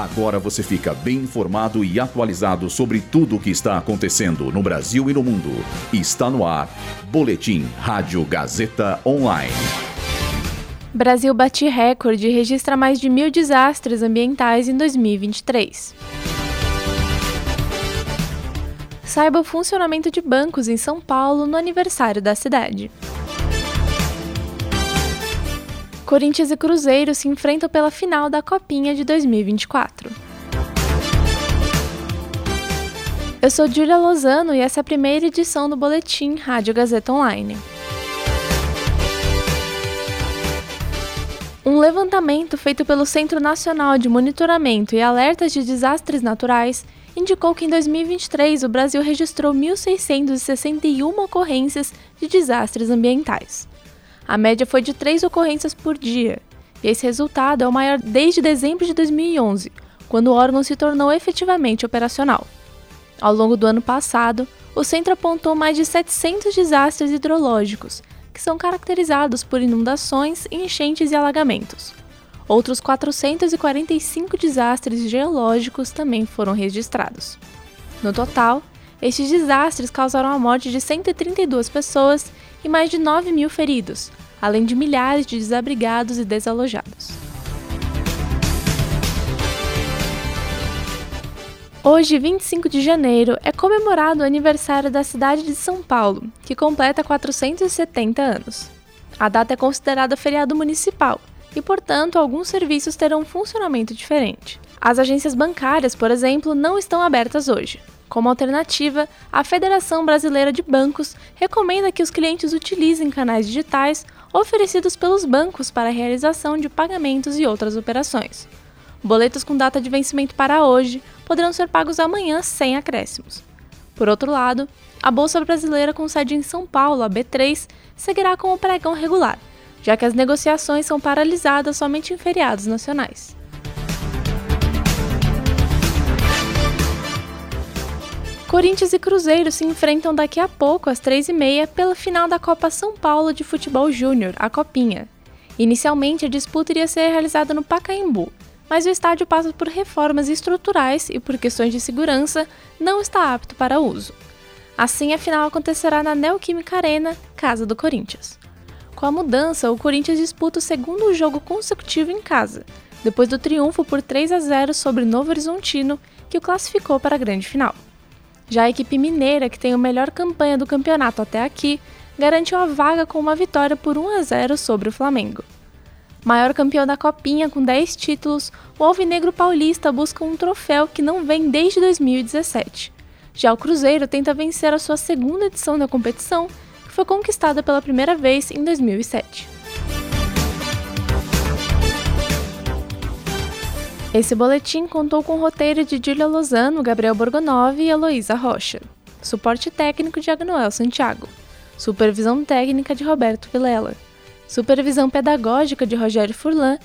Agora você fica bem informado e atualizado sobre tudo o que está acontecendo no Brasil e no mundo. Está no ar. Boletim Rádio Gazeta Online. Brasil bate recorde e registra mais de mil desastres ambientais em 2023. Saiba o funcionamento de bancos em São Paulo no aniversário da cidade. Corinthians e Cruzeiro se enfrentam pela final da Copinha de 2024. Eu sou Julia Lozano e essa é a primeira edição do Boletim Rádio Gazeta Online. Um levantamento feito pelo Centro Nacional de Monitoramento e Alertas de Desastres Naturais indicou que em 2023 o Brasil registrou 1.661 ocorrências de desastres ambientais. A média foi de três ocorrências por dia, e esse resultado é o maior desde dezembro de 2011, quando o órgão se tornou efetivamente operacional. Ao longo do ano passado, o centro apontou mais de 700 desastres hidrológicos, que são caracterizados por inundações, enchentes e alagamentos. Outros 445 desastres geológicos também foram registrados. No total, estes desastres causaram a morte de 132 pessoas e mais de 9 mil feridos, além de milhares de desabrigados e desalojados. Hoje, 25 de janeiro, é comemorado o aniversário da cidade de São Paulo, que completa 470 anos. A data é considerada feriado municipal e, portanto, alguns serviços terão um funcionamento diferente. As agências bancárias, por exemplo, não estão abertas hoje. Como alternativa, a Federação Brasileira de Bancos recomenda que os clientes utilizem canais digitais oferecidos pelos bancos para a realização de pagamentos e outras operações. Boletos com data de vencimento para hoje poderão ser pagos amanhã sem acréscimos. Por outro lado, a Bolsa Brasileira com sede em São Paulo, a B3, seguirá com o pregão regular, já que as negociações são paralisadas somente em feriados nacionais. Corinthians e Cruzeiro se enfrentam daqui a pouco, às 3h30, pela final da Copa São Paulo de Futebol Júnior, a Copinha. Inicialmente, a disputa iria ser realizada no Pacaembu, mas o estádio passa por reformas estruturais e, por questões de segurança, não está apto para uso. Assim, a final acontecerá na Neoquímica Arena, casa do Corinthians. Com a mudança, o Corinthians disputa o segundo jogo consecutivo em casa, depois do triunfo por 3 a 0 sobre Novo Horizontino, que o classificou para a grande final. Já a equipe mineira, que tem a melhor campanha do campeonato até aqui, garantiu a vaga com uma vitória por 1 a 0 sobre o Flamengo. Maior campeão da Copinha com 10 títulos, o Alvinegro Paulista busca um troféu que não vem desde 2017. Já o Cruzeiro tenta vencer a sua segunda edição da competição, que foi conquistada pela primeira vez em 2007. Esse boletim contou com o roteiro de Julia Lozano, Gabriel Borgonov e Heloísa Rocha. Suporte técnico de Agnoel Santiago. Supervisão técnica de Roberto Vilela. Supervisão pedagógica de Rogério Furlan.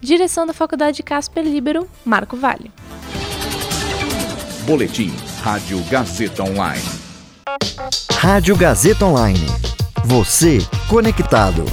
Direção da Faculdade Casper Libero, Marco Vale. Boletim Rádio Gazeta Online. Rádio Gazeta Online. Você conectado.